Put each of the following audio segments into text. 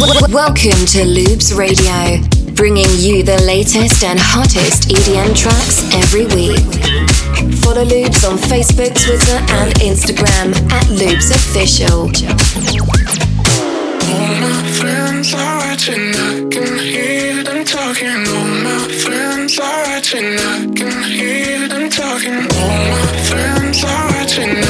Welcome to Loops Radio, bringing you the latest and hottest EDM tracks every week. Follow Loops on Facebook, Twitter, and Instagram at Loops Official. All my friends are watching, I can hear them talking. All my friends are watching, I can hear them talking. All my friends are watching,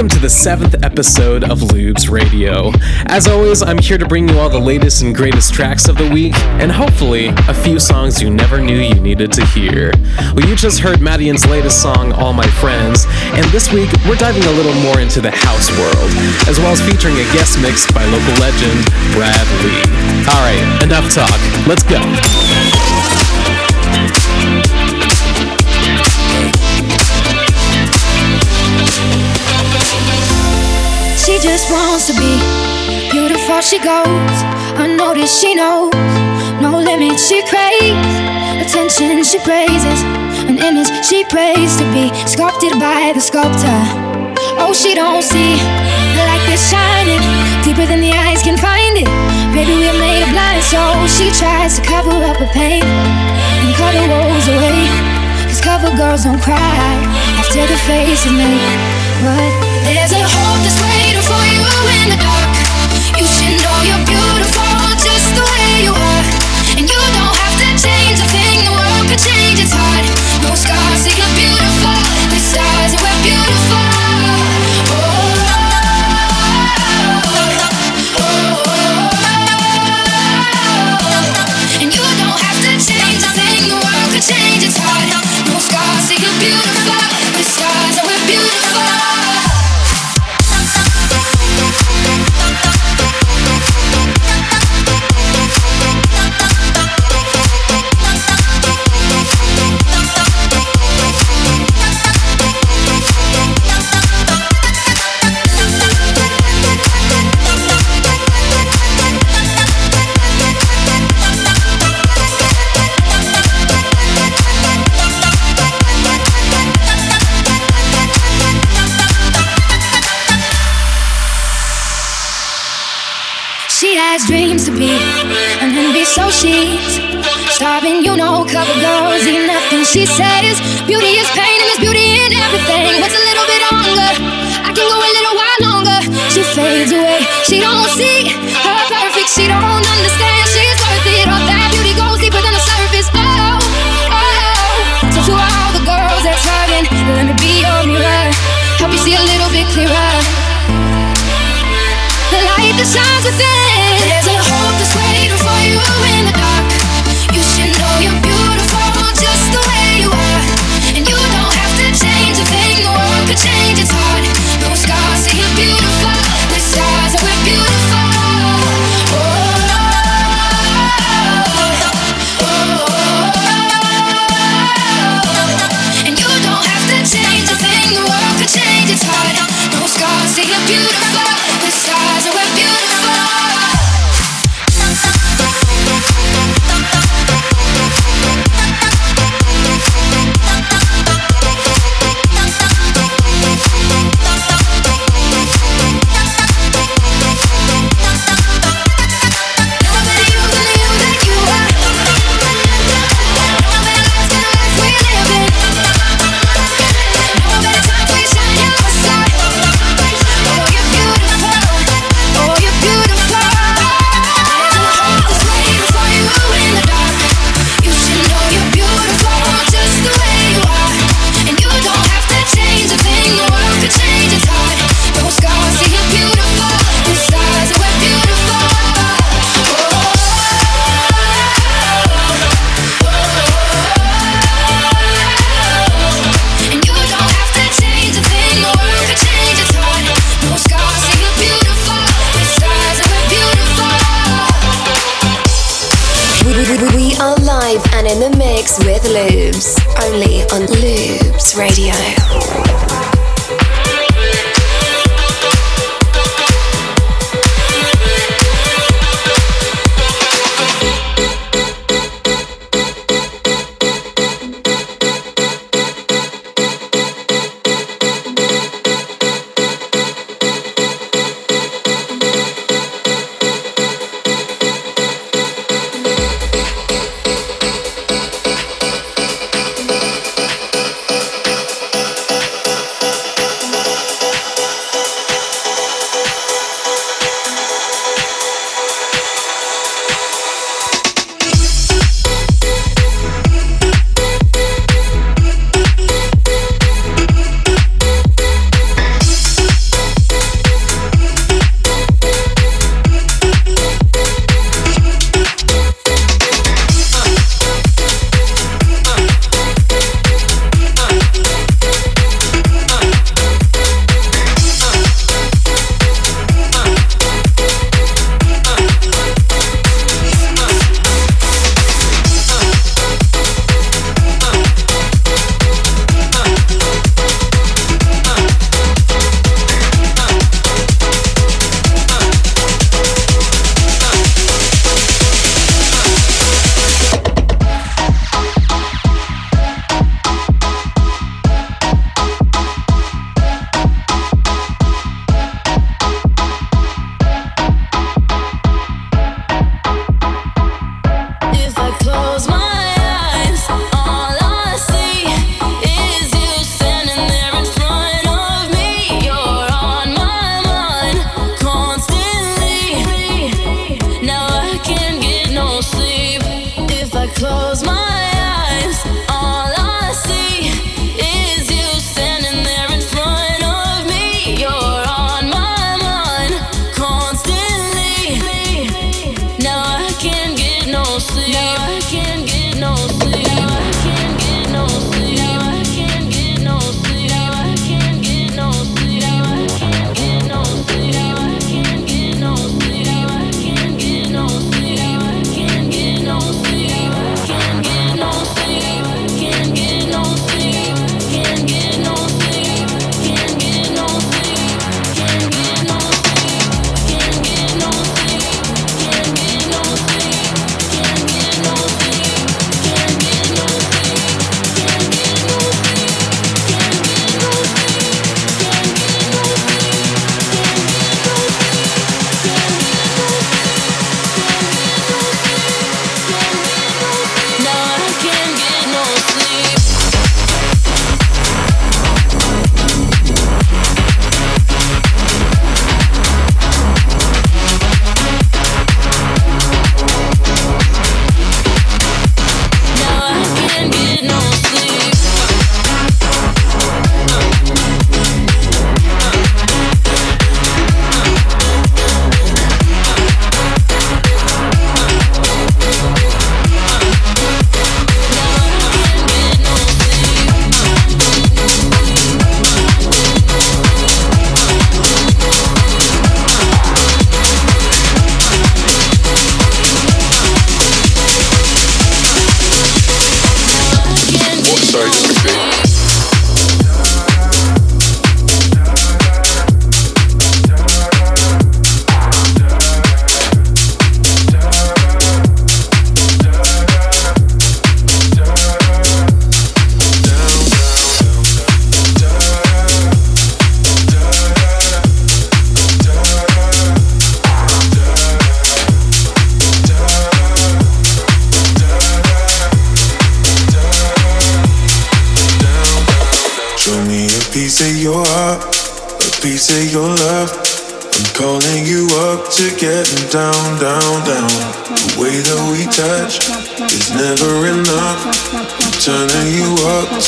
welcome to the seventh episode of Loops Radio. As always, I'm here to bring you all the latest and greatest tracks of the week, and hopefully, a few songs you never knew you needed to hear. Well, you just heard Madeon's latest song, All My Friends, and this week, we're diving a little more into the house world, as well as featuring a guest mix by local legend, Brad Lee. Alright, enough talk, let's go. Just wants to be beautiful. She goes unnoticed. She knows no limits. She craves attention. She praises an image. She prays to be sculpted by the sculptor. Oh, she don't see the light that's shining deeper than the eyes can find it. Baby, we're made of blind, so she tries to cover up her pain and cut her woes away. Cause cover girls don't cry after the face is made. But there's a hope that's waiting change a thing, the world could change its heart. No scars, see you're beautiful. The stars, and we're beautiful. Says beauty is pain and there's beauty in everything. What's a little bit longer? I can go a little while longer. She fades away. She don't see her perfect. She don't understand. She's worth it. All that beauty goes deeper than the surface. Oh, oh. oh. So to all the girls that's hurting, let me be your mirror. Help you see a little bit clearer. The light that shines within. There's a hope that's waiting for you in the dark. can fly.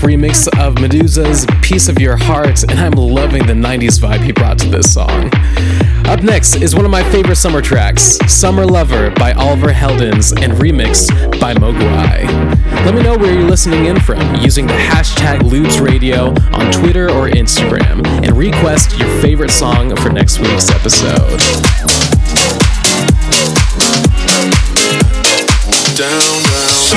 remix of Meduza's Piece of Your Heart, and I'm loving the 90s vibe he brought to this song. Up next is one of my favorite summer tracks, Summer Lover by Oliver Heldens and remixed by Mogwai. Let me know where you're listening in from using the hashtag Loops Radio on Twitter or Instagram, and request your favorite song for next week's episode.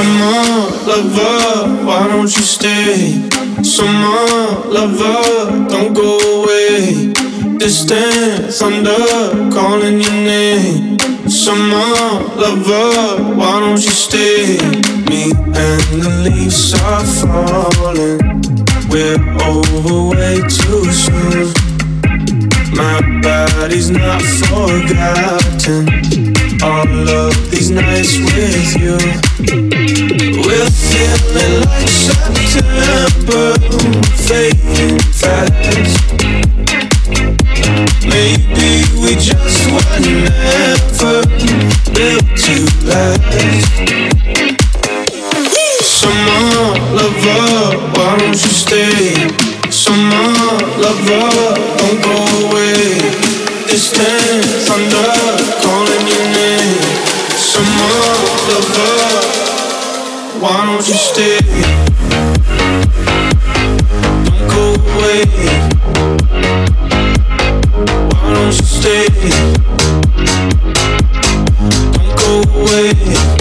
Summer lover, why don't you stay? Summer lover, don't go away. Distant thunder calling your name. Summer lover, why don't you stay? Me and the leaves are falling. We're over way too soon. My body's not forgotten. All of these nights with you. We're feeling like September, fading fast. Maybe we just were built to last. Summer lover, why don't you stay? Summer lover, don't go away. This calling your name. Summer lover why don't you stay? Don't go away. Why don't you stay? Don't go away.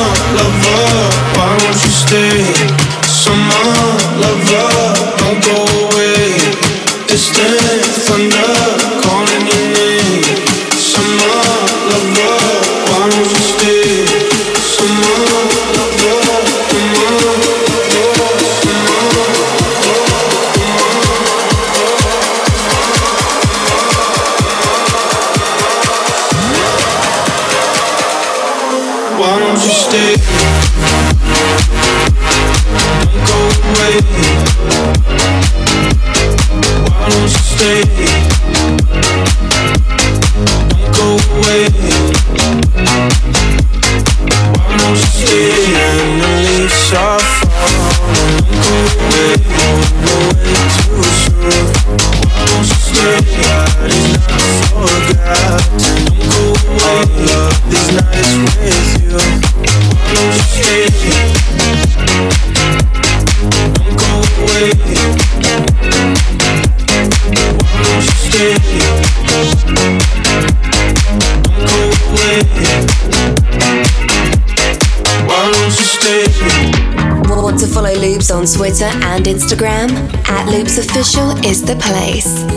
on Twitter and Instagram, at Loops Official is the place.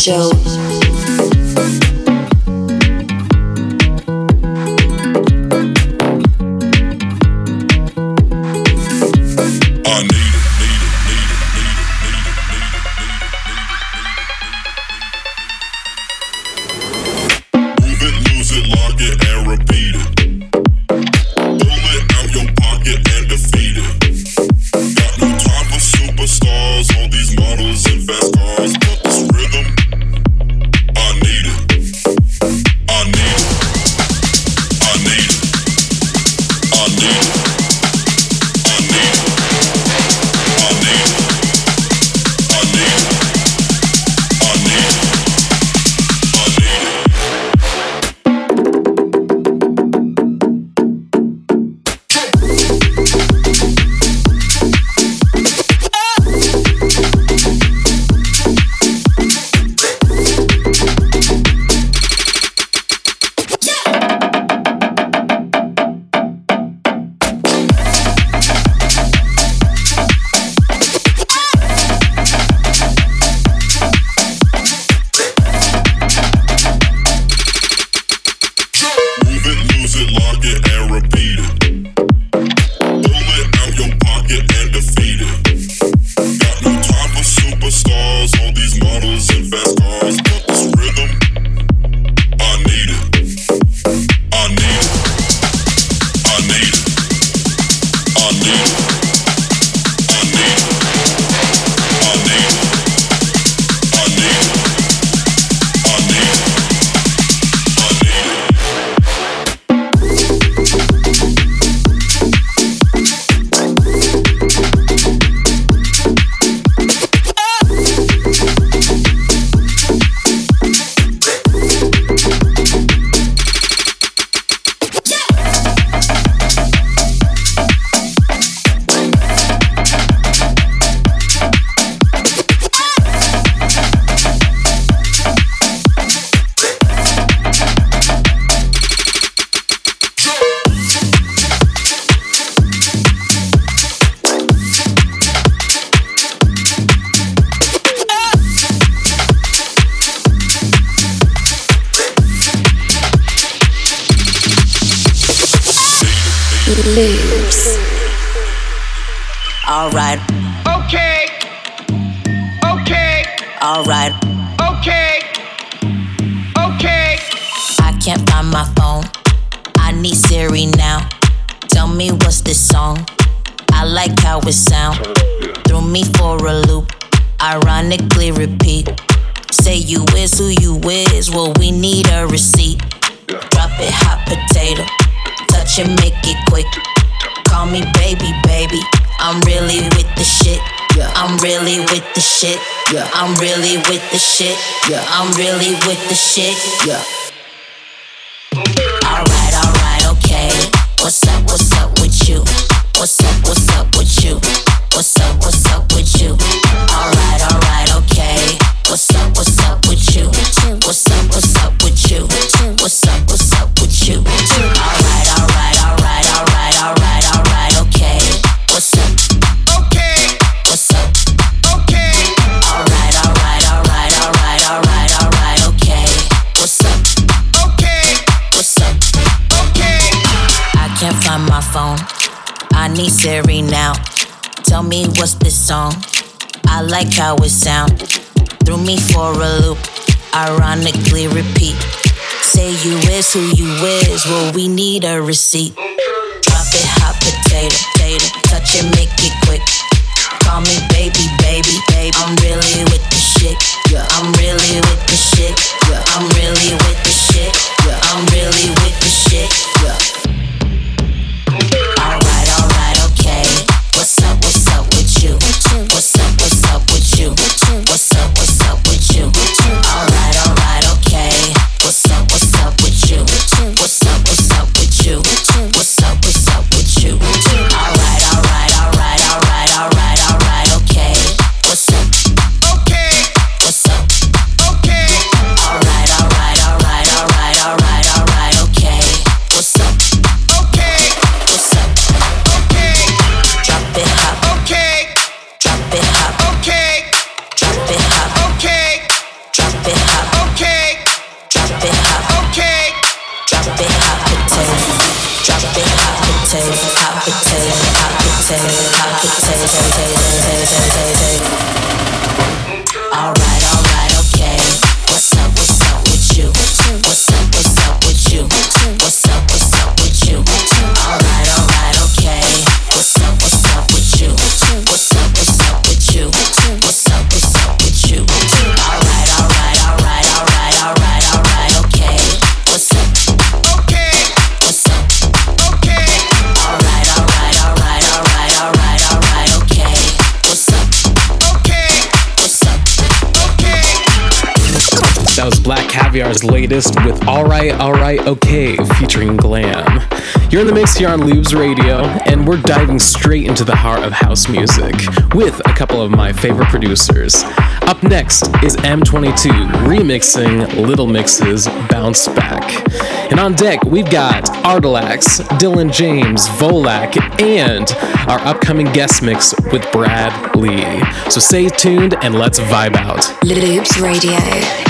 show. Alright. Okay. Okay. I can't find my phone. I need Siri now. Tell me what's this song? I like how it sound. Threw me for a loop. Ironically repeat. Say you is who you is. Well, we need a receipt. Drop it, hot potato. Touch it, make it quick. Call me baby, baby. I'm really with the shit. Yeah. I'm really with the shit. Yeah. I'm really with the shit. Yeah. I'm really with the shit. Yeah. Alright, alright, okay. What's up, what's up with you? What's up, what's up with you? What's up, what's up with you? Alright, alright, okay. What's up, what's up with you? What's up, what's up with you? What's up, what's up phone. I need Siri now. Tell me what's this song? I like how it sound. Threw me for a loop. Ironically repeat. Say you is who you is. Well, we need a receipt. Drop it, hot potato, potato. Touch it, make it quick. Call me baby, baby, baby. I'm really with the shit. Yeah. I'm really with the shit. Yeah. I'm really with the shit. Yeah. I'm really with the shit. Yeah. What's up, what's up with you? What's up, what's up with you? Alright, alright, okay. What's up, what's up with you? What's up Alright, Alright, Okay, featuring Glam. You're in the mix here on Loops Radio, and we're diving straight into the heart of house music with a couple of my favorite producers. Up next is M22 remixing Little Mix's Bounce Back. And on deck, we've got Artelax, Dylan James, Volak, and our upcoming guest mix with Brad Lee. So stay tuned and let's vibe out. Loops Radio.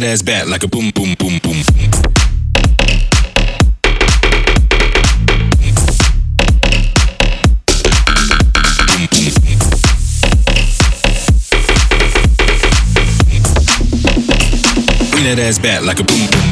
that ass back like a boom, boom, boom, boom. That ass back like a boom boom.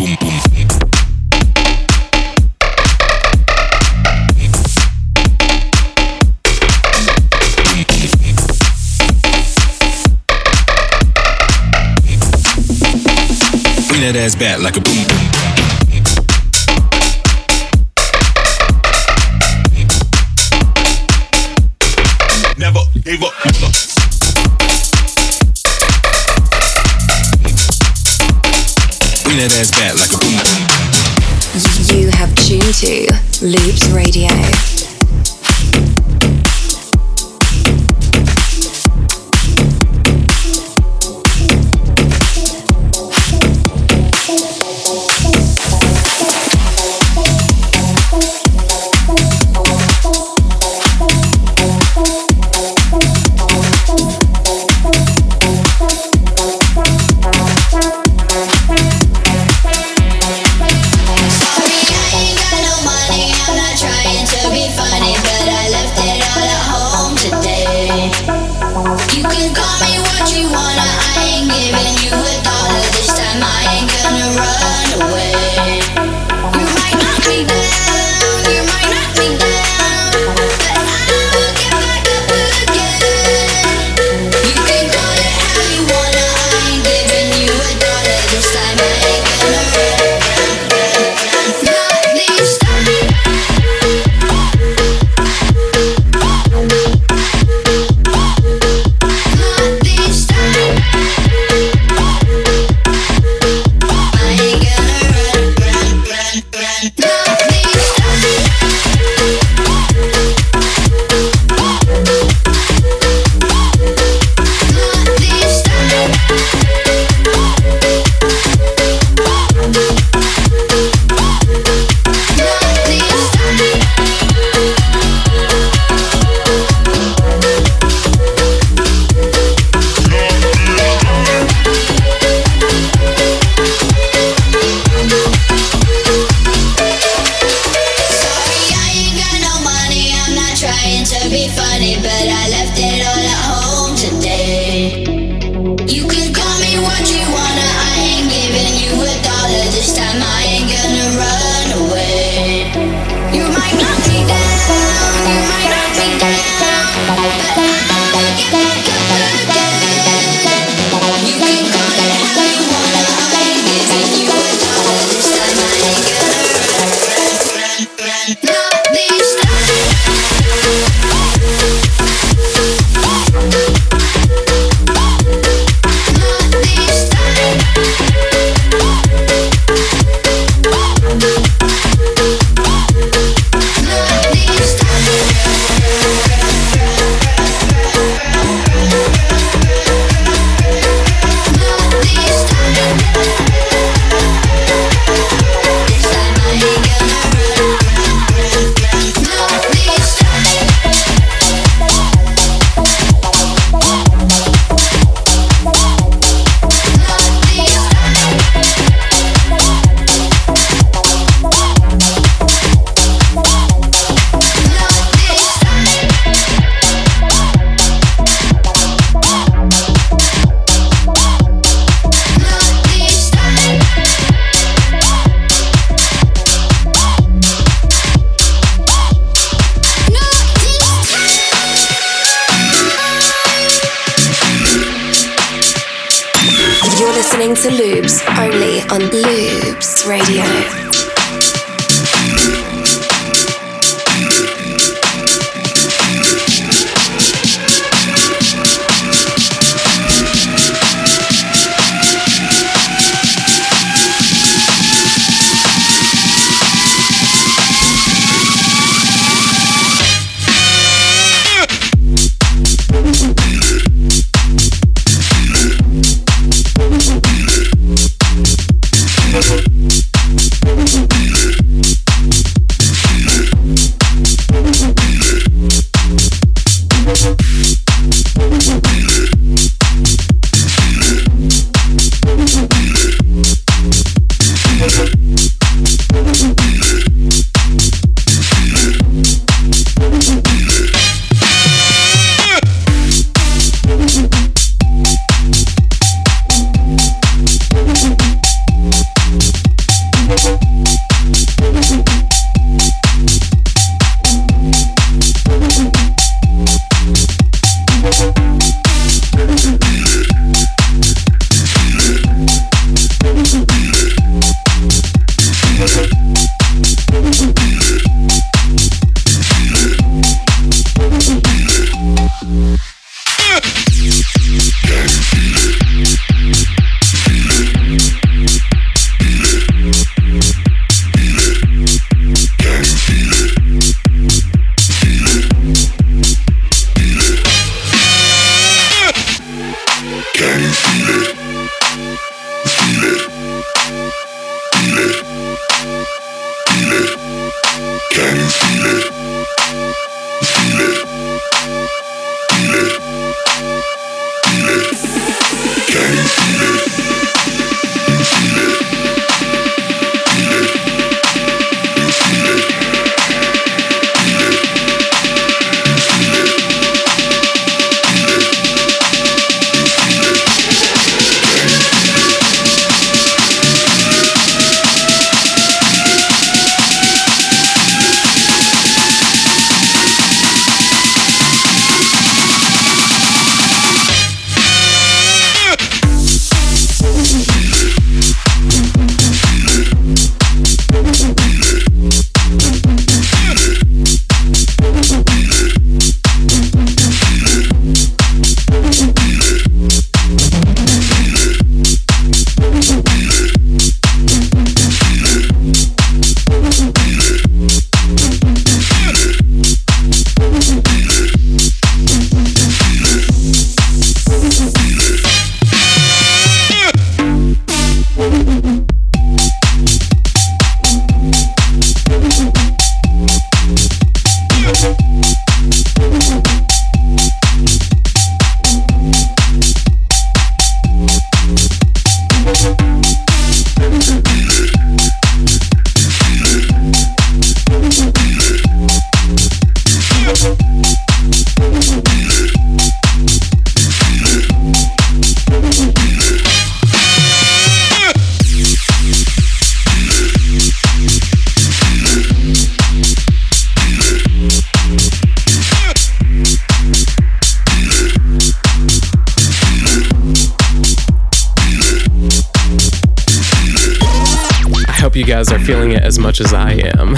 bring that ass back like a boom. Never gave up. Never. bring that ass back like a boom. You have tuned to Loops Radio. be funny, but I left it all at home. Much as I am.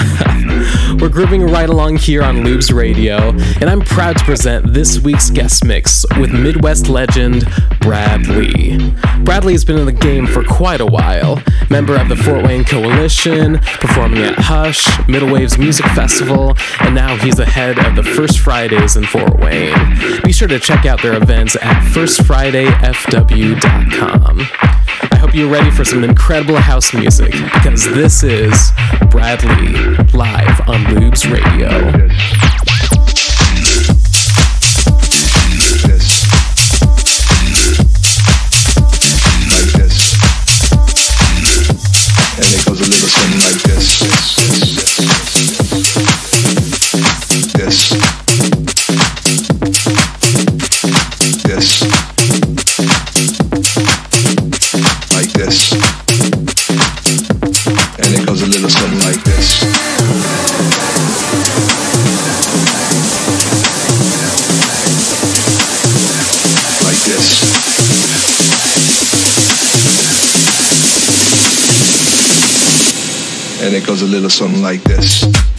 We're grooving right along here on Loops Radio, and I'm proud to present this week's guest mix with Midwest legend Brad Lee. Brad Lee has been in the game for quite a while, member of the Fort Wayne Coalition, performing at Hush, Middle Waves Music Festival, and now he's the head of the First Fridays in Fort Wayne. Be sure to check out their events at firstfridayfw.com. Hope you're ready for some incredible house music because this is Brad Lee live on Loops Radio. Goes a little something like this.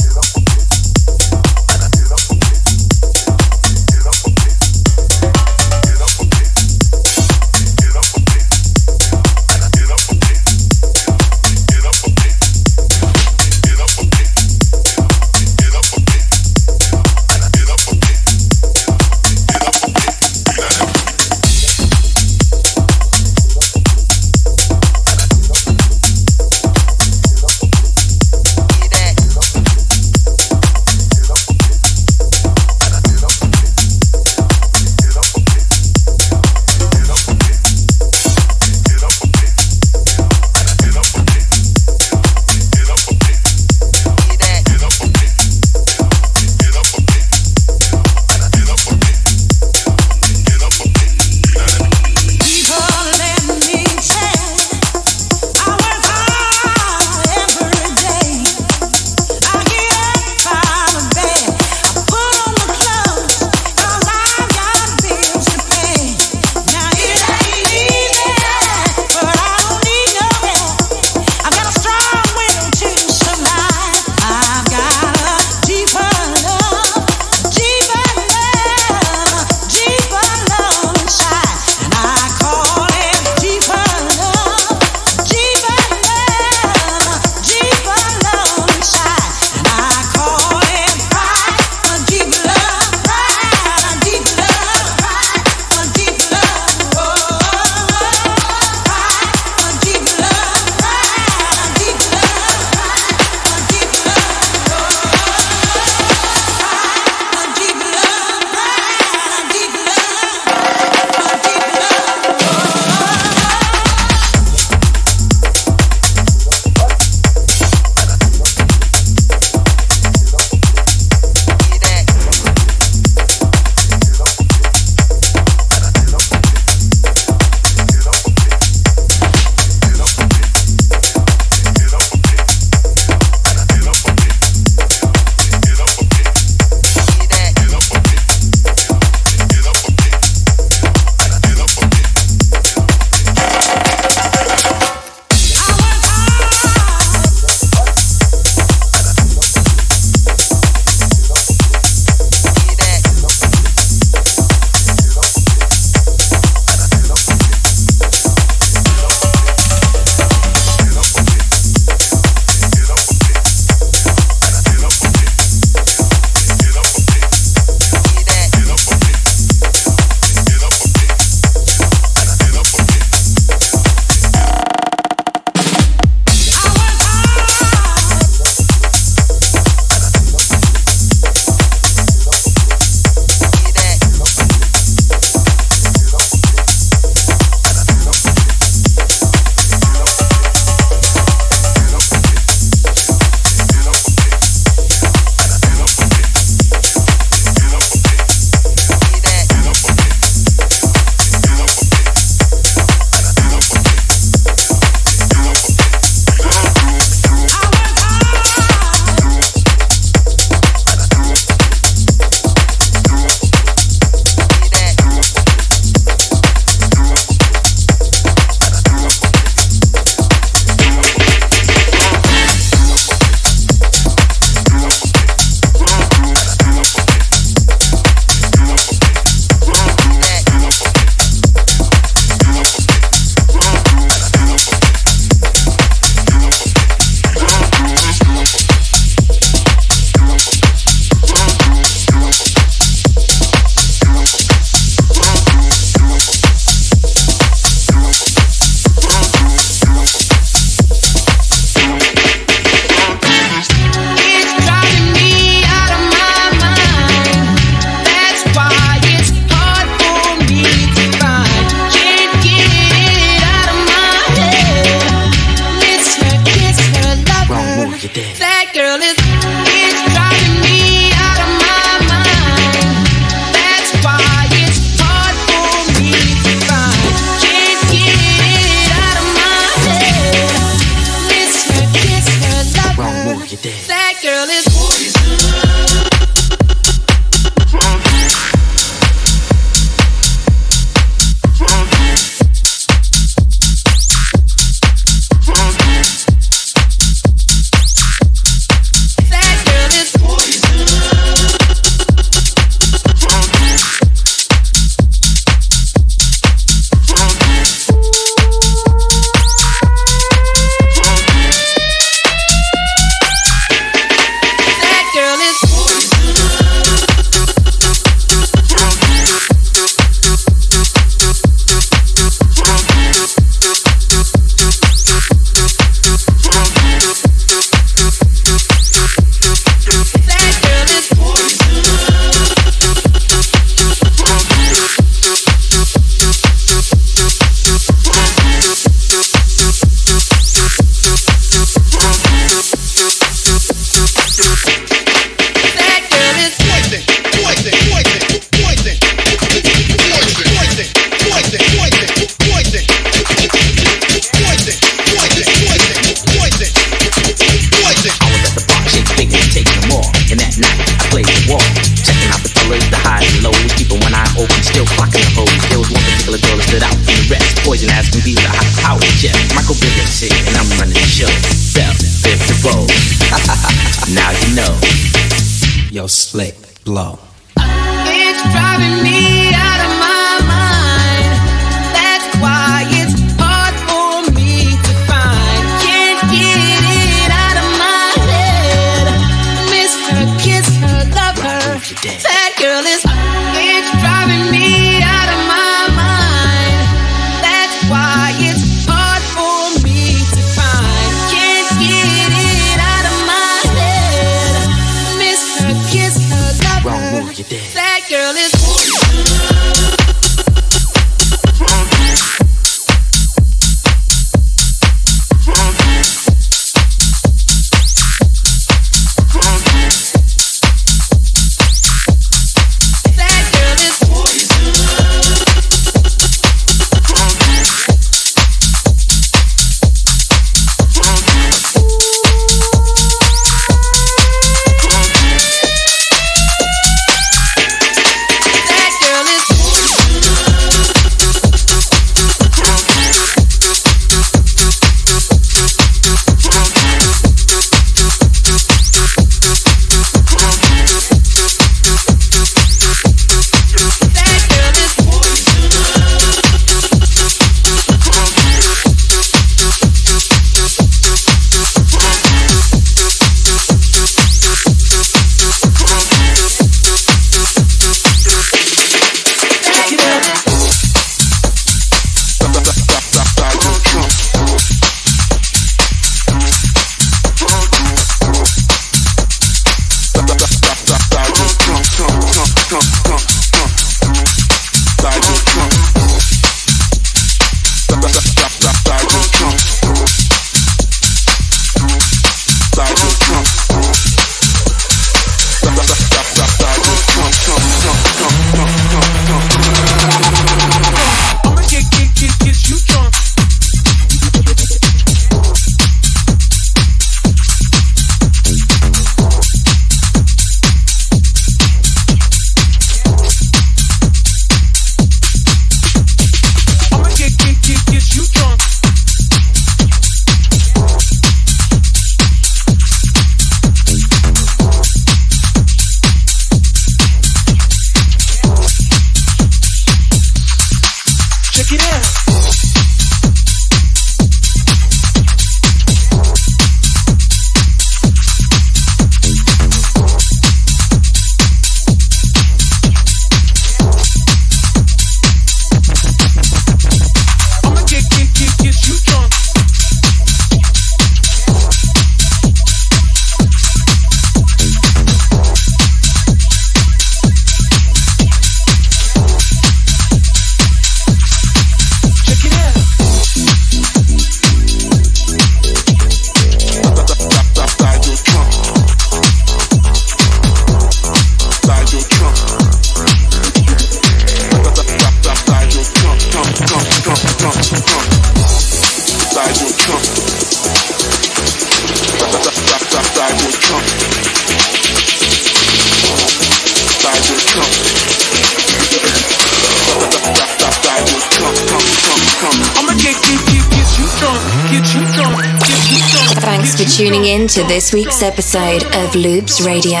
this week's episode of Loops Radio.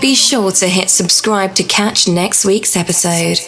Be sure to hit subscribe to catch next week's episode.